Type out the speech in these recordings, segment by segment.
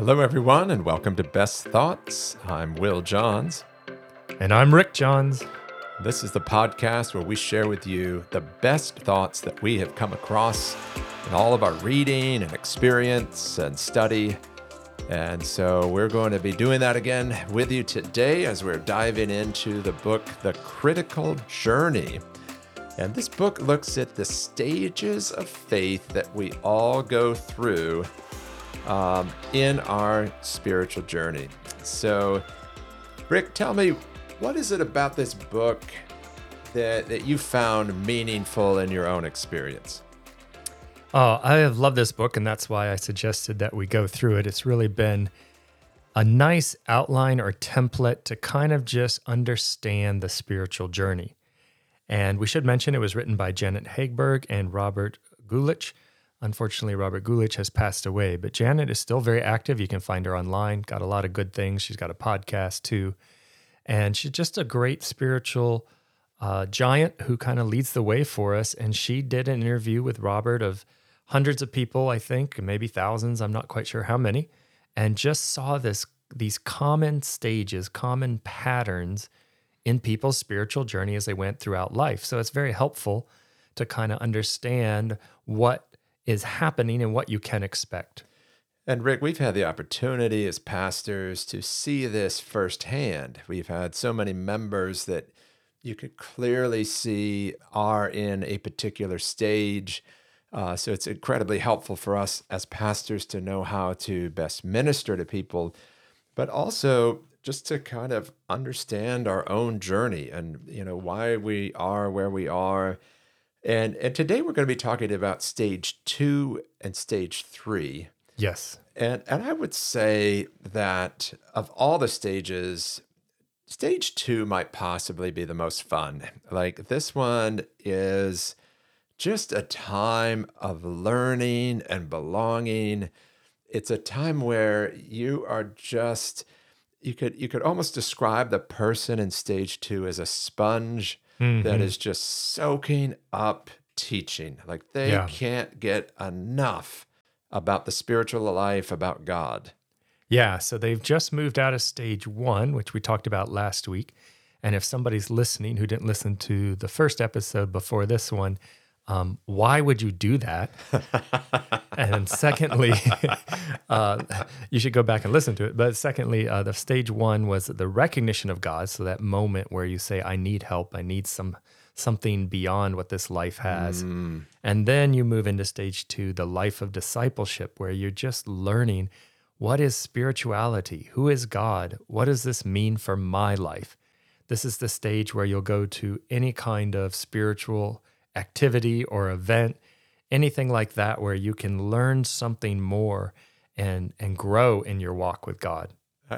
Hello, everyone, and welcome to Best Thoughts. I'm Will Johns. And I'm Rick Johns. This is the podcast where we share with you the best thoughts that we have come across in all of our reading and experience and study. And so we're going to be doing that again with you today as we're diving into the book, The Critical Journey. And this book looks at the stages of faith that we all go through um, in our spiritual journey. So, Rick, tell me, what is it about this book that, that you found meaningful in your own experience? Oh, I have loved this book, and that's why I suggested that we go through it. It's really been a nice outline or template to kind of just understand the spiritual journey. And we should mention it was written by Janet Hagberg and Robert Guelich. Unfortunately, Robert Guelich has passed away, but Janet is still very active. You can find her online, got a lot of good things. She's got a podcast too. And she's just a great spiritual uh, giant who kind of leads the way for us. And she did an interview with Robert of hundreds of people, I think, maybe thousands. I'm not quite sure how many, and just saw this these common stages, common patterns in people's spiritual journey as they went throughout life. So it's very helpful to kind of understand what is happening and what you can expect. And Rick, we've had the opportunity as pastors to see this firsthand. We've had so many members that you could clearly see are in a particular stage. Uh, so it's incredibly helpful for us as pastors to know how to best minister to people, but also just to kind of understand our own journey and you know why we are where we are and and today we're going to be talking about stage 2 and stage 3. Yes. And and I would say that of all the stages stage 2 might possibly be the most fun. Like this one is just a time of learning and belonging. It's a time where you are just you could you could almost describe the person in stage 2 as a sponge mm-hmm. that is just soaking up teaching. Like they yeah. can't get enough about the spiritual life, about God. Yeah. So they've just moved out of stage one, which we talked about last week. And if somebody's listening who didn't listen to the first episode before this one, um, why would you do that? and secondly, uh, you should go back and listen to it. But secondly, uh, the stage one was the recognition of God. So that moment where you say, "I need help. I need some something beyond what this life has." Mm. And then you move into stage two, the life of discipleship, where you're just learning what is spirituality, who is God, what does this mean for my life. This is the stage where you'll go to any kind of spiritual activity or event, anything like that, where you can learn something more and and grow in your walk with God.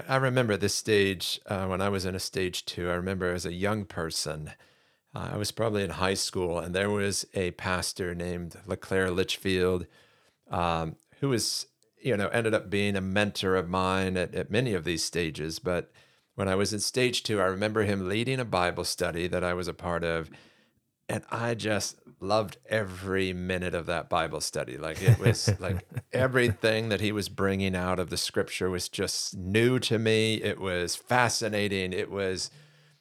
I, remember this stage uh, when I was in a stage two. I remember as a young person, uh, I was probably in high school, and there was a pastor named LeClaire Litchfield, um, who was you know ended up being a mentor of mine at, at many of these stages, but when I was in stage two, I remember him leading a Bible study that I was a part of and I just loved every minute of that Bible study. Like it was like everything that he was bringing out of the scripture was just new to me. It was fascinating. It was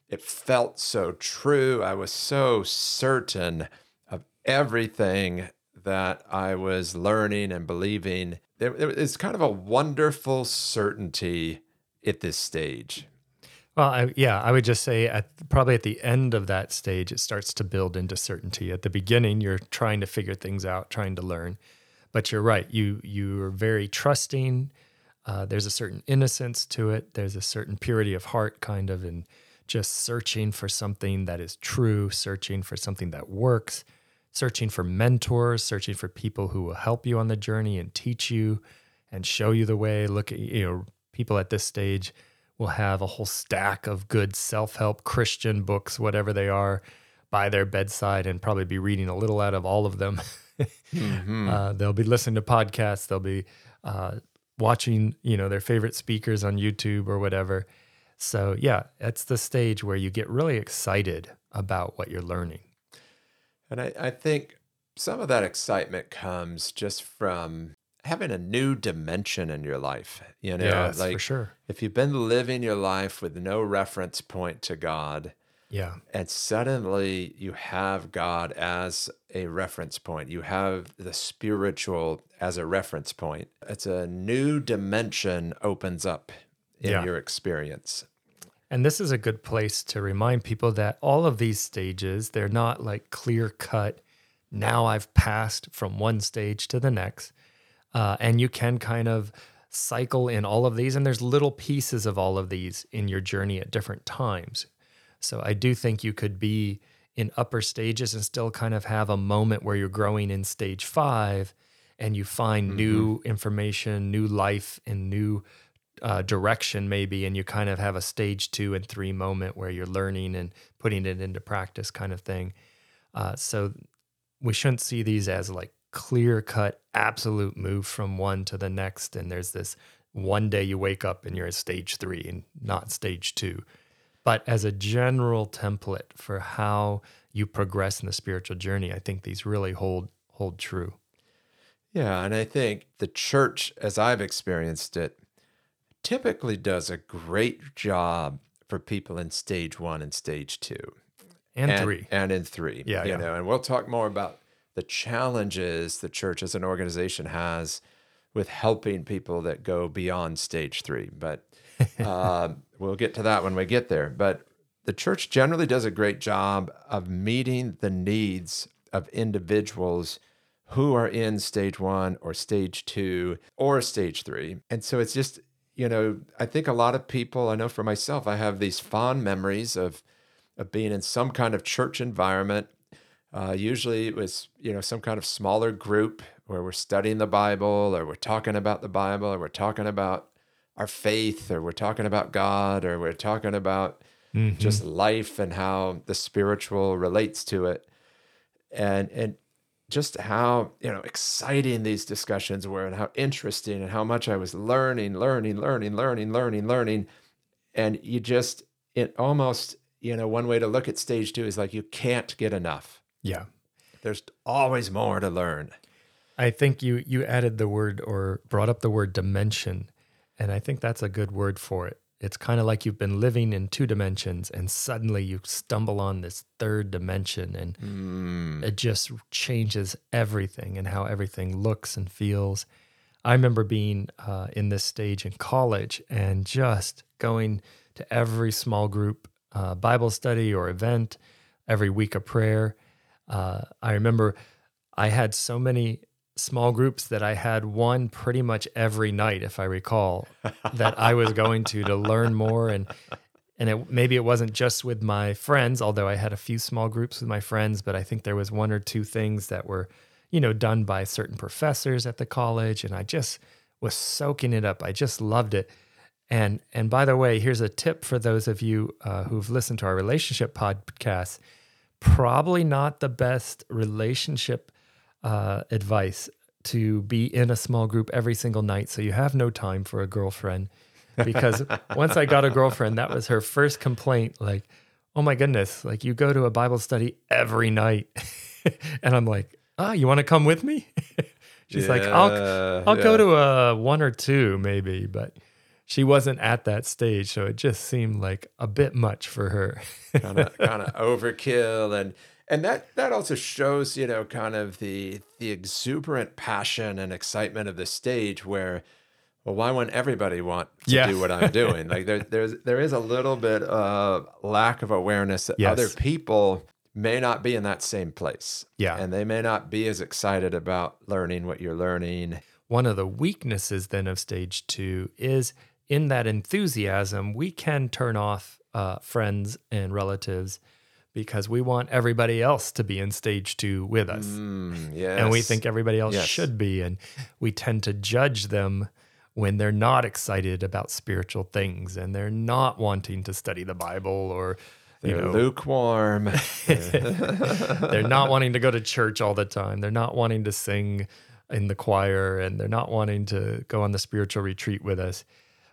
it felt so true. I was so certain of everything that I was learning and believing. There, it's kind of a wonderful certainty at this stage. Well, I, yeah, I would just say at probably at the end of that stage, it starts to build into certainty. At the beginning, you're trying to figure things out, trying to learn, but you're right. You you are very trusting. Uh, there's a certain innocence to it. There's a certain purity of heart, kind of, and just searching for something that is true, searching for something that works, searching for mentors, searching for people who will help you on the journey and teach you and show you the way. Look at you know people at this stage will have a whole stack of good self help Christian books, whatever they are, by their bedside and probably be reading a little out of all of them. mm-hmm. uh, they'll be listening to podcasts. They'll be uh, watching, you know, their favorite speakers on YouTube or whatever. So yeah, it's the stage where you get really excited about what you're learning. And I, I think some of that excitement comes just from having a new dimension in your life. You know, yes, like for sure. if you've been living your life with no reference point to God, Yeah. and suddenly you have God as a reference point. You have the spiritual as a reference point. It's a new dimension opens up in Yeah. your experience. And this is a good place to remind people that all of these stages, they're not like clear cut. Now I've passed from one stage to the next. Uh, and you can kind of cycle in all of these. And there's little pieces of all of these in your journey at different times. So I do think you could be in upper stages and still kind of have a moment where you're growing in stage five and you find new information, new life, and new uh, direction, maybe. And you kind of have a stage two and three moment where you're learning and putting it into practice, kind of thing. Uh, so we shouldn't see these as like clear cut, absolute move from one to the next. And there's this one day you wake up and you're at stage three and not stage two but as a general template for how you progress in the spiritual journey, I think these really hold hold true. Yeah, and I think the church, as I've experienced it, typically does a great job for people in stage one and stage two. And, three. and in three. Yeah, you yeah. know, and we'll talk more about the challenges the church as an organization has with helping people that go beyond stage three. But uh, we'll get to that when we get there. But the church generally does a great job of meeting the needs of individuals who are in stage one or stage two or stage three. And so it's just, you know, I think a lot of people, I know for myself, I have these fond memories of of being in some kind of church environment. Uh, usually it was, you know, some kind of smaller group where we're studying the Bible or we're talking about the Bible or we're talking about our faith or we're talking about God or we're talking about just life and how the spiritual relates to it. And and just how, you know, exciting these discussions were and how interesting and how much I was learning, learning, learning, learning, learning, learning. And you just it almost you know, one way to look at stage two is like you can't get enough. Yeah. There's always more to learn. I think you you added the word or brought up the word dimension. And I think that's a good word for it. It's kind of like you've been living in two dimensions and suddenly you stumble on this third dimension and it just changes everything and how everything looks and feels. I remember being uh, in this stage in college and just going to every small group uh, Bible study or event, every week of prayer. Uh, I remember I had so many small groups that I had one pretty much every night, if I recall, that I was going to to learn more and and it, maybe it wasn't just with my friends, although I had a few small groups with my friends, but I think there was one or two things that were, you know, done by certain professors at the college, and I just was soaking it up. I just loved it. And and by the way, here's a tip for those of you uh, who've listened to our relationship podcast. Probably not the best relationship uh, advice to be in a small group every single night, so you have no time for a girlfriend. Because once I got a girlfriend, that was her first complaint. Like, oh my goodness, like you go to a Bible study every night, and I'm like, ah, you want to come with me? She's like, I'll I'll go to a one or two maybe, but she wasn't at that stage, so it just seemed like a bit much for her. kind of kind of overkill and and that that also shows you know kind of the the exuberant passion and excitement of the stage where well why wouldn't everybody want to Yeah. do what i'm doing like there there's there is a little bit of lack of awareness that Yes. other people may not be in that same place Yeah. and they may not be as excited about learning what you're learning One of the weaknesses then of stage two is in that enthusiasm, we can turn off uh, friends and relatives because we want everybody else to be in stage two with us. mm, yes. and we think everybody else Yes. should be and we tend to judge them when they're not excited about spiritual things and they're not wanting to study the bible or they're know lukewarm they're not wanting to go to church all the time they're not wanting to sing in the choir and they're not wanting to go on the spiritual retreat with us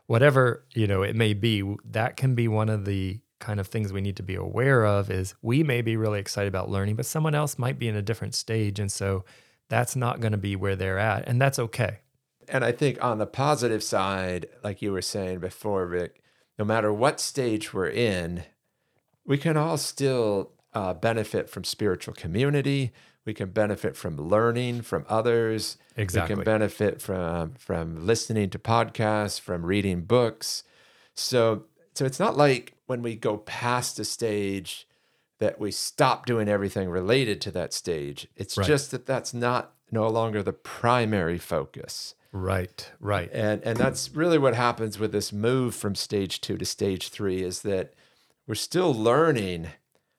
whatever you know it may be that can be one of the kind of things we need to be aware of is we may be really excited about learning but someone else might be in a different stage and so that's not going to be where they're at and that's okay and I think on the positive side, like you were saying before, Rick, no matter what stage we're in, we can all still uh, benefit from spiritual community. We can benefit from learning from others. Exactly. We can benefit from from listening to podcasts, from reading books. So so it's not like when we go past a stage that we stop doing everything related to that stage. It's Right. just that that's not no longer the primary focus. Right, right. And and that's really what happens with this move from stage 2 to stage 3 is that we're still learning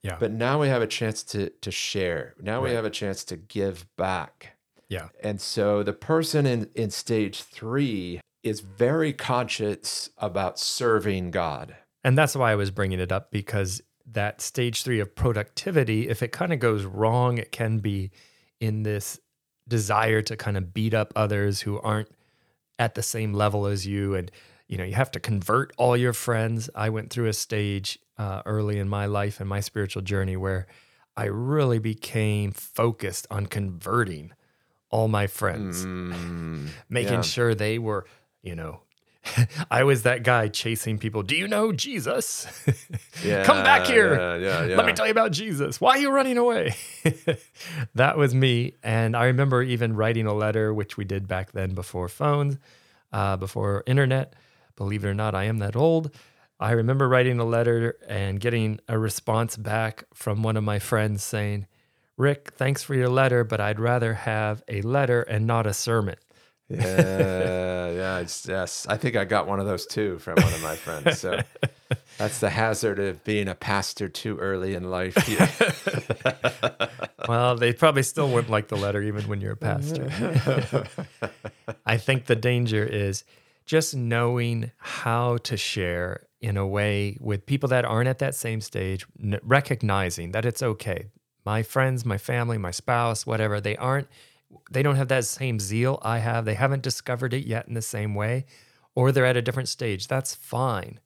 Yeah. but now we have a chance to to share. Now we have a chance to give back. yeah. And so the person in, in stage three is very conscious about serving God. And that's why I was bringing it up because that stage three of productivity, if it kind of goes wrong, it can be in this desire to kind of beat up others who aren't at the same level as you. And, you know, you have to convert all your friends. I went through a stage uh, early in my life and my spiritual journey where I really became focused on converting all my friends making yeah. sure they were, you know, I was that guy chasing people. Do you know Jesus? yeah, Come back here. Yeah, yeah, yeah. Let me tell you about Jesus. Why are you running away? that was me. And I remember even writing a letter, which we did back then before phones, uh, before internet. Believe it or not, I am that old. I remember writing a letter and getting a response back from one of my friends saying, Rick, thanks for your letter, but I'd rather have a letter and not a sermon. yeah, yeah, it's, yes. I think I got one of those too from one of my friends. So that's the hazard of being a pastor too early in life. Well, they probably still wouldn't like the letter even when you're a pastor. I think the danger is just knowing how to share in a way with people that aren't at that same stage, recognizing that it's okay. My friends, my family, my spouse, whatever, they aren't, they don't have that same zeal I have. They haven't discovered it yet in the same way, or they're at a different stage. That's fine.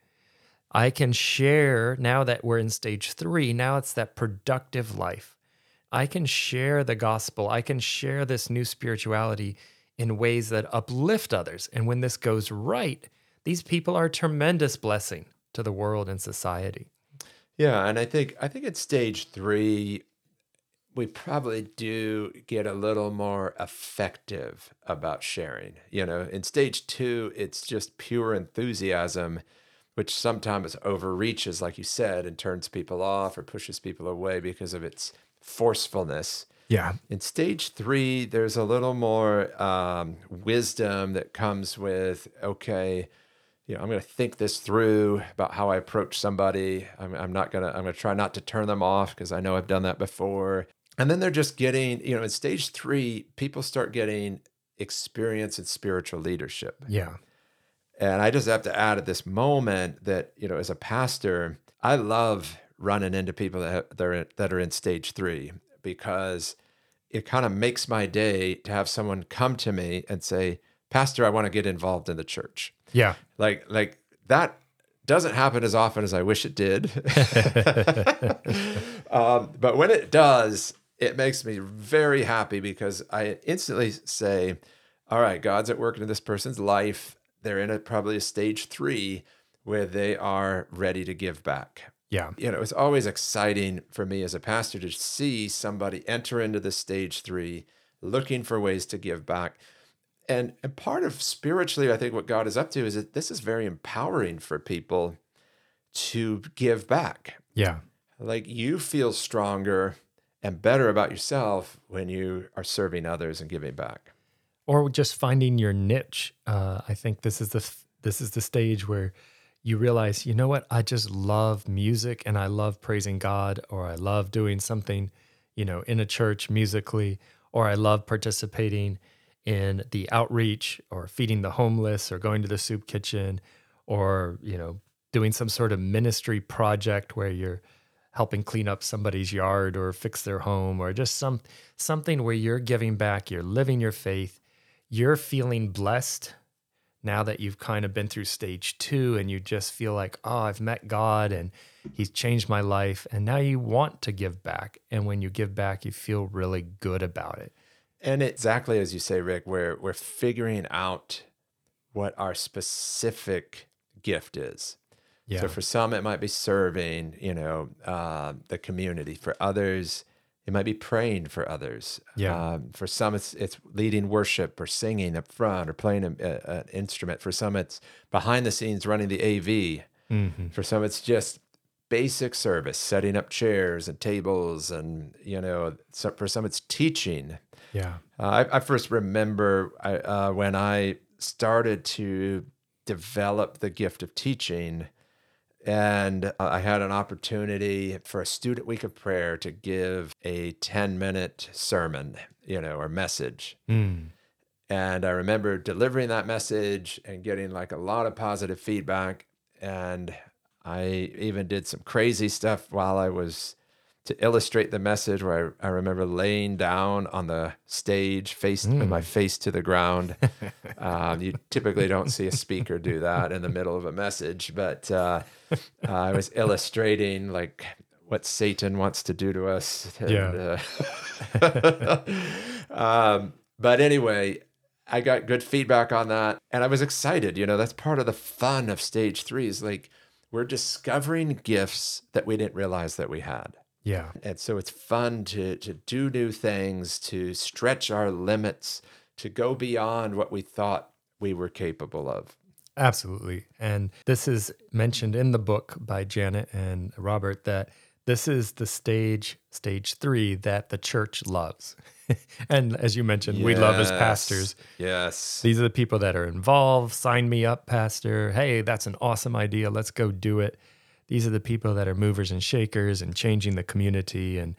I can share now that we're in stage three. Now it's that productive life. I can share the gospel. I can share this new spirituality in ways that uplift others. And when this goes right, these people are a tremendous blessing to the world and society. Yeah, and I think I think at stage three, we probably do get a little more effective about sharing. You know, in stage two, it's just pure enthusiasm, which sometimes overreaches, like you said, and turns people off or pushes people away because of its forcefulness. Yeah. In stage three, there's a little more um, wisdom that comes with, okay, you know, I'm going to think this through about how I approach somebody. I'm, I'm not going to, I'm going to try not to turn them off because I know I've done that before. And then they're just getting, you know, in stage three, people start getting experience in spiritual leadership. Yeah. And I just have to add at this moment that, you know, as a pastor, I love running into people that, that, are, that are in stage three because it kind of makes my day to have someone come to me and say, Pastor, I want to get involved in the church. Yeah. Like, like that doesn't happen as often as I wish it did. um, but when it does, it makes me very happy because I instantly say, all right, God's at work in this person's life. They're in a, probably a stage three where they are ready to give back. Yeah. You know, it's always exciting for me as a pastor to see somebody enter into the stage three, looking for ways to give back. And, and part of spiritually, I think what God is up to is that this is very empowering for people to give back. Yeah. Like you feel stronger and better about yourself when you are serving others and giving back. Or just finding your niche. Uh, I think this is the this is the stage where you realize, you know what, I just love music and I love praising God, or I love doing something, you know, in a church musically, or I love participating in the outreach or feeding the homeless or going to the soup kitchen or, you know, doing some sort of ministry project where you're helping clean up somebody's yard or fix their home or just some something where you're giving back, you're living your faith, you're feeling blessed now that you've kind of been through stage 2 and you just feel like, "Oh, I've met God and he's changed my life." And now you want to give back. And when you give back, you feel really good about it. And exactly as you say, Rick, we're we're figuring out what our specific gift is. Yeah. So for some, it might be serving, you know, uh, the community. For others, it might be praying for others. Yeah. Um, for some, it's it's leading worship or singing up front or playing a- a- an instrument. For some, it's behind the scenes running the AV. Mhm. For some, it's just basic service, setting up chairs and tables, and you know, so for some, it's teaching. Yeah. Uh, I, I first remember I, uh, when I started to develop the gift of teaching, and uh, I had an opportunity for a student week of prayer to give a 10 minute sermon, you know, or message. Mm. And I remember delivering that message and getting like a lot of positive feedback. And I even did some crazy stuff while I was to illustrate the message where I, I remember laying down on the stage, face with my face to the ground. um, you typically don't see a speaker do that in the middle of a message, but uh, I was illustrating like what Satan wants to do to us. And, Yeah. uh, um, but anyway, I got good feedback on that, and I was excited. You know, that's part of the fun of stage three. Is like we're discovering gifts that we didn't realize that we had. Yeah. And so it's fun to to do new things, to stretch our limits, to go beyond what we thought we were capable of. Absolutely. And this is mentioned in the book by Janet and Robert that this is the stage, stage three, that the church loves. and as you mentioned, we love as pastors. Yes. These are the people that are involved. Sign me up, pastor. Hey, that's an awesome idea. Let's go do it. These are the people that are movers and shakers and changing the community and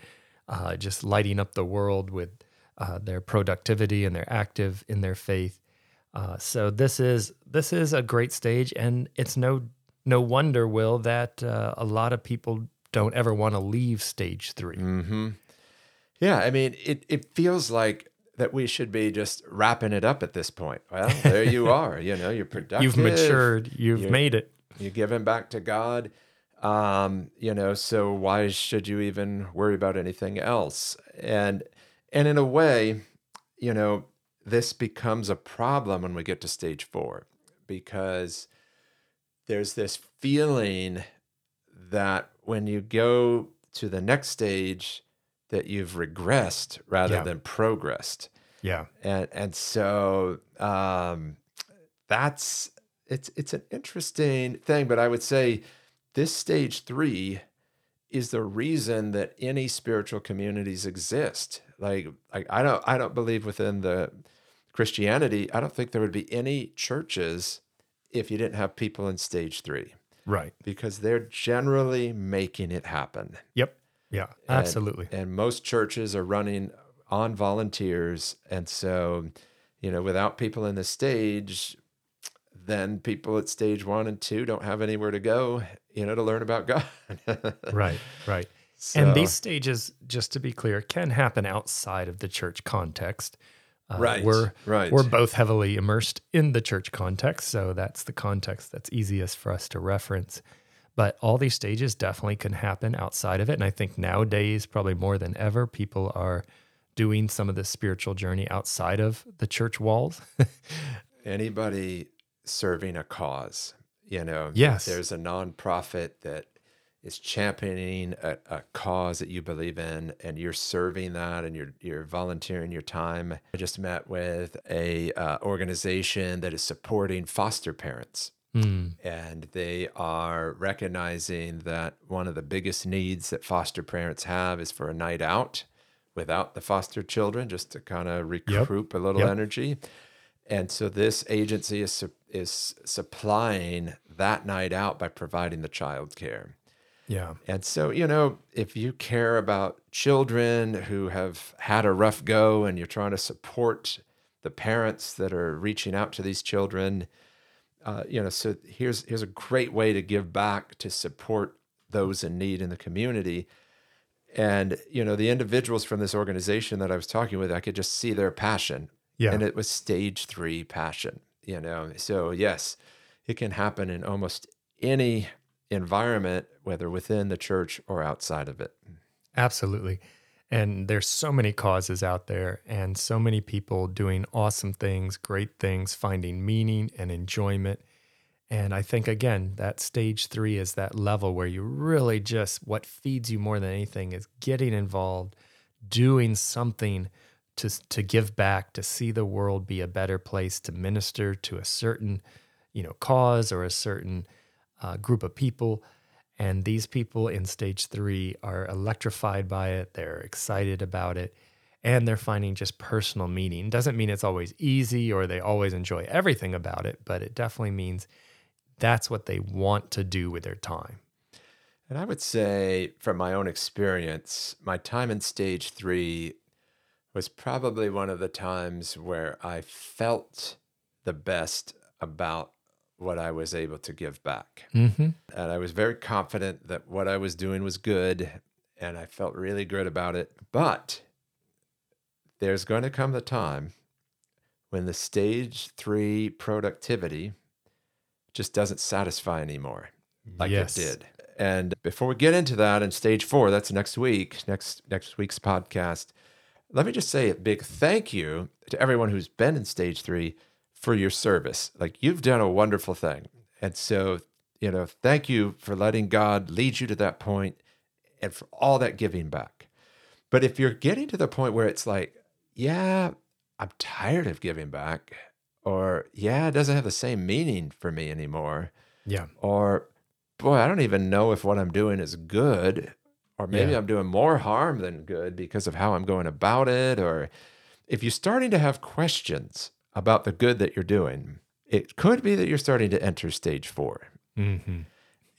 uh, just lighting up the world with uh, their productivity and they're active in their faith. Uh, so this is this is a great stage, and it's no no wonder, Will, that uh, a lot of people don't ever want to leave stage 3 Mm-hmm. Yeah, I mean, it, it feels like that we should be just wrapping it up at this point. Well, there you are. You know, you're productive. You've matured. You've made it. You're giving back to God. Um, you know, so why should you even worry about anything else? And and in a way, you know, this becomes a problem when we get to stage four because there's this feeling that when you go to the next stage that you've regressed rather Yeah. than progressed Yeah. and and so um, that's it's it's an interesting thing. But I would say this stage three is the reason that any spiritual communities exist. Like, like I don't I don't believe within the Christianity. I don't think there would be any churches if you didn't have people in stage three Right. because they're generally making it happen. Yep. Yeah. And- Absolutely. And most churches are running on volunteers. And so, you know, without people in the stage, then people at stage one and two don't have anywhere to go, you know, to learn about God. right. Right. So, And these stages, just to be clear, can happen outside of the church context. Uh, Right, We're right. we're both heavily immersed in the church context, so that's the context that's easiest for us to reference. But all these stages definitely can happen outside of it, and I think nowadays, probably more than ever, people are doing some of the spiritual journey outside of the church walls. anybody serving a cause, you know, Yes. there's a nonprofit that is championing a, a cause that you believe in and you're serving that and you're you're volunteering your time. I just met with a uh, organization that is supporting foster parents Hmm. and they are recognizing that one of the biggest needs that foster parents have is for a night out without the foster children just to kind of recruit a little Yep. energy and so this agency is su- is supplying that night out by providing the child care Yeah. and so, you know, if you care about children who have had a rough go and you're trying to support the parents that are reaching out to these children, uh, you know, so here's here's a great way to give back to support those in need in the community. And you know, the individuals from this organization that I was talking with, I could just see their passion, Yeah. and it was stage three passion. You know, so yes, it can happen in almost any environment, whether within the church or outside of it. Absolutely. And there's so many causes out there and so many people doing awesome things, great things, finding meaning and enjoyment. And I think, again, that stage three is that level where you really just, what feeds you more than anything is getting involved, doing something to, to give back, to see the world be a better place, to minister to a certain, you know, cause or a certain uh, group of people. And these people in stage three are electrified by it. They're excited about it. And they're finding just personal meaning. Doesn't mean it's always easy or they always enjoy everything about it, but it definitely means that's what they want to do with their time. And I would say, from my own experience, my time in stage three was probably one of the times where I felt the best about what I was able to give back. Mm-hmm. And I was very confident that what I was doing was good. And I felt really good about it. But there's going to come the time when the stage three productivity just doesn't satisfy anymore like Yes. it did. And before we get into that in stage four, that's next week, next next week's podcast. Let me just say a big thank you to everyone who's been in stage three for your service. Like you've done a wonderful thing. And so, you know, thank you for letting God lead you to that point and for all that giving back. But if you're getting to the point where it's like, yeah, I'm tired of giving back, or yeah, it doesn't have the same meaning for me anymore, Yeah. or boy, I don't even know if what I'm doing is good, or maybe Yeah. I'm doing more harm than good because of how I'm going about it, or if you're starting to have questions about the good that you're doing, it could be that you're starting to enter stage four. Mm-hmm.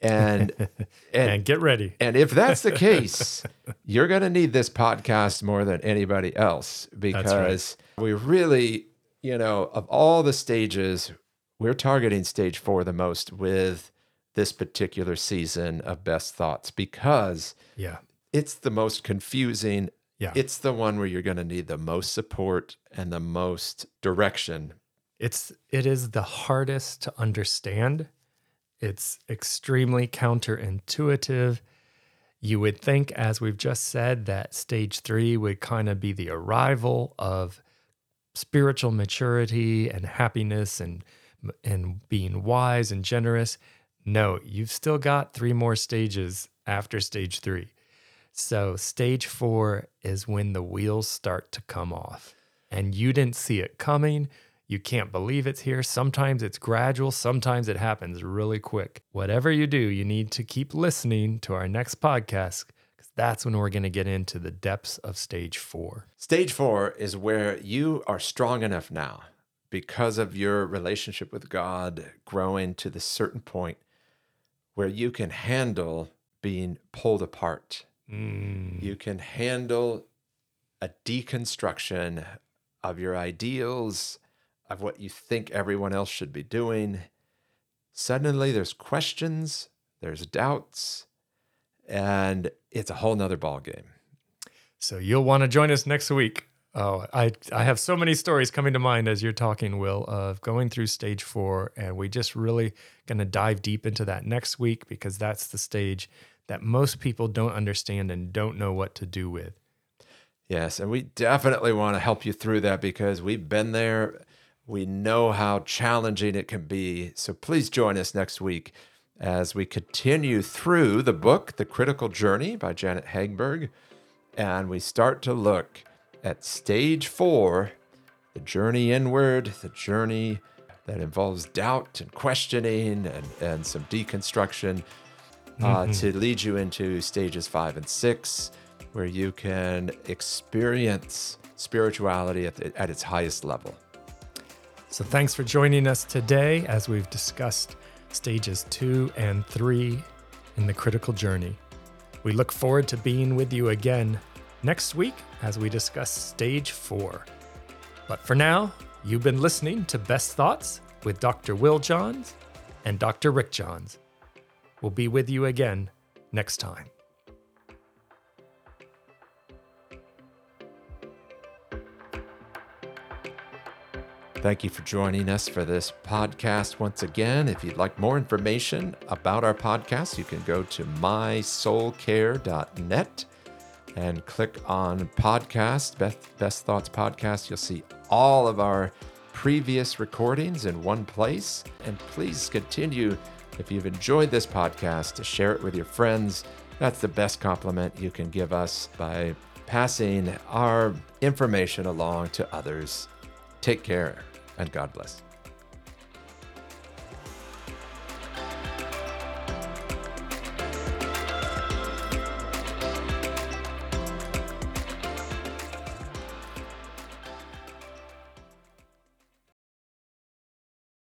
And and And get ready. and if that's the case, you're going to need this podcast more than anybody else because we really, you know, of all the stages, we're targeting stage four the most with this particular season of Best Thoughts because Yeah. it's the most confusing. Yeah. It's the one where you're going to need the most support and the most direction. It's it is the hardest to understand. It's extremely counterintuitive. You would think, as we've just said, that stage three would kind of be the arrival of spiritual maturity and happiness and and being wise and generous. No, you've still got three more stages after stage three. So stage four is when the wheels start to come off, and you didn't see it coming. You can't believe it's here. Sometimes it's gradual, sometimes it happens really quick. Whatever you do, you need to keep listening to our next podcast because that's when we're going to get into the depths of stage four. Stage four is where you are strong enough now because of your relationship with God growing to the certain point where you can handle being pulled apart. Mm, You can handle a deconstruction of your ideals, of what you think everyone else should be doing. Suddenly there's questions, there's doubts, and it's a whole nother ballgame. So you'll want to join us next week. Oh, I I have so many stories coming to mind as you're talking, Will, of going through stage four, and we just really going to dive deep into that next week because that's the stage that most people don't understand and don't know what to do with. Yes, and we definitely want to help you through that because we've been there. We know how challenging it can be. So please join us next week as we continue through the book, The Critical Journey by Janet Hagberg, and we start to look at stage four the journey inward, the journey that involves doubt and questioning and, and some deconstruction uh, to lead you into stages five and six, where you can experience spirituality at, the, at its highest level. So thanks for joining us today as we've discussed stages two and three in the critical journey. We look forward to being with you again next week as we discuss stage four. But for now, you've been listening to Best Thoughts with Dr. Will Johns and Dr. Rick Johns. We'll be with you again next time. Thank you for joining us for this podcast once again. If you'd like more information about our podcast, you can go to mysoulcare.net and click on podcast, Best, Best Thoughts Podcast. You'll see all of our previous recordings in one place. And please continue, if you've enjoyed this podcast, to share it with your friends. That's the best compliment you can give us by passing our information along to others. Take care and God bless.